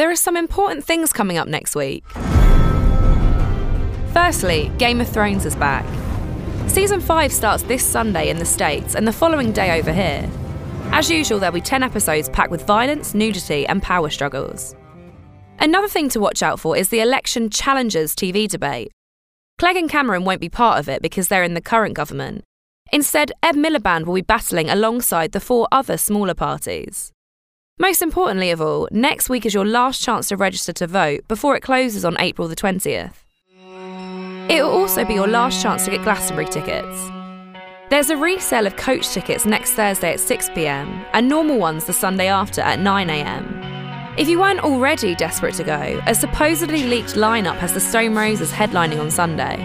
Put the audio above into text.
there are some important things coming up next week. Firstly, Game of Thrones is back. Season 5 starts this Sunday in the States and the following day over here. As usual, there'll be 10 episodes packed with violence, nudity, and power struggles. Another thing to watch out for is the election challengers TV debate. Clegg and Cameron won't be part of it because they're in the current government. Instead, Ed Miliband will be battling alongside the four other smaller parties. Most importantly of all, next week is your last chance to register to vote before it closes on April the 20th. It will also be your last chance to get Glastonbury tickets. There's a resale of coach tickets next Thursday at 6pm and normal ones the Sunday after at 9am. If you weren't already desperate to go, a supposedly leaked lineup has the Stone Roses headlining on Sunday.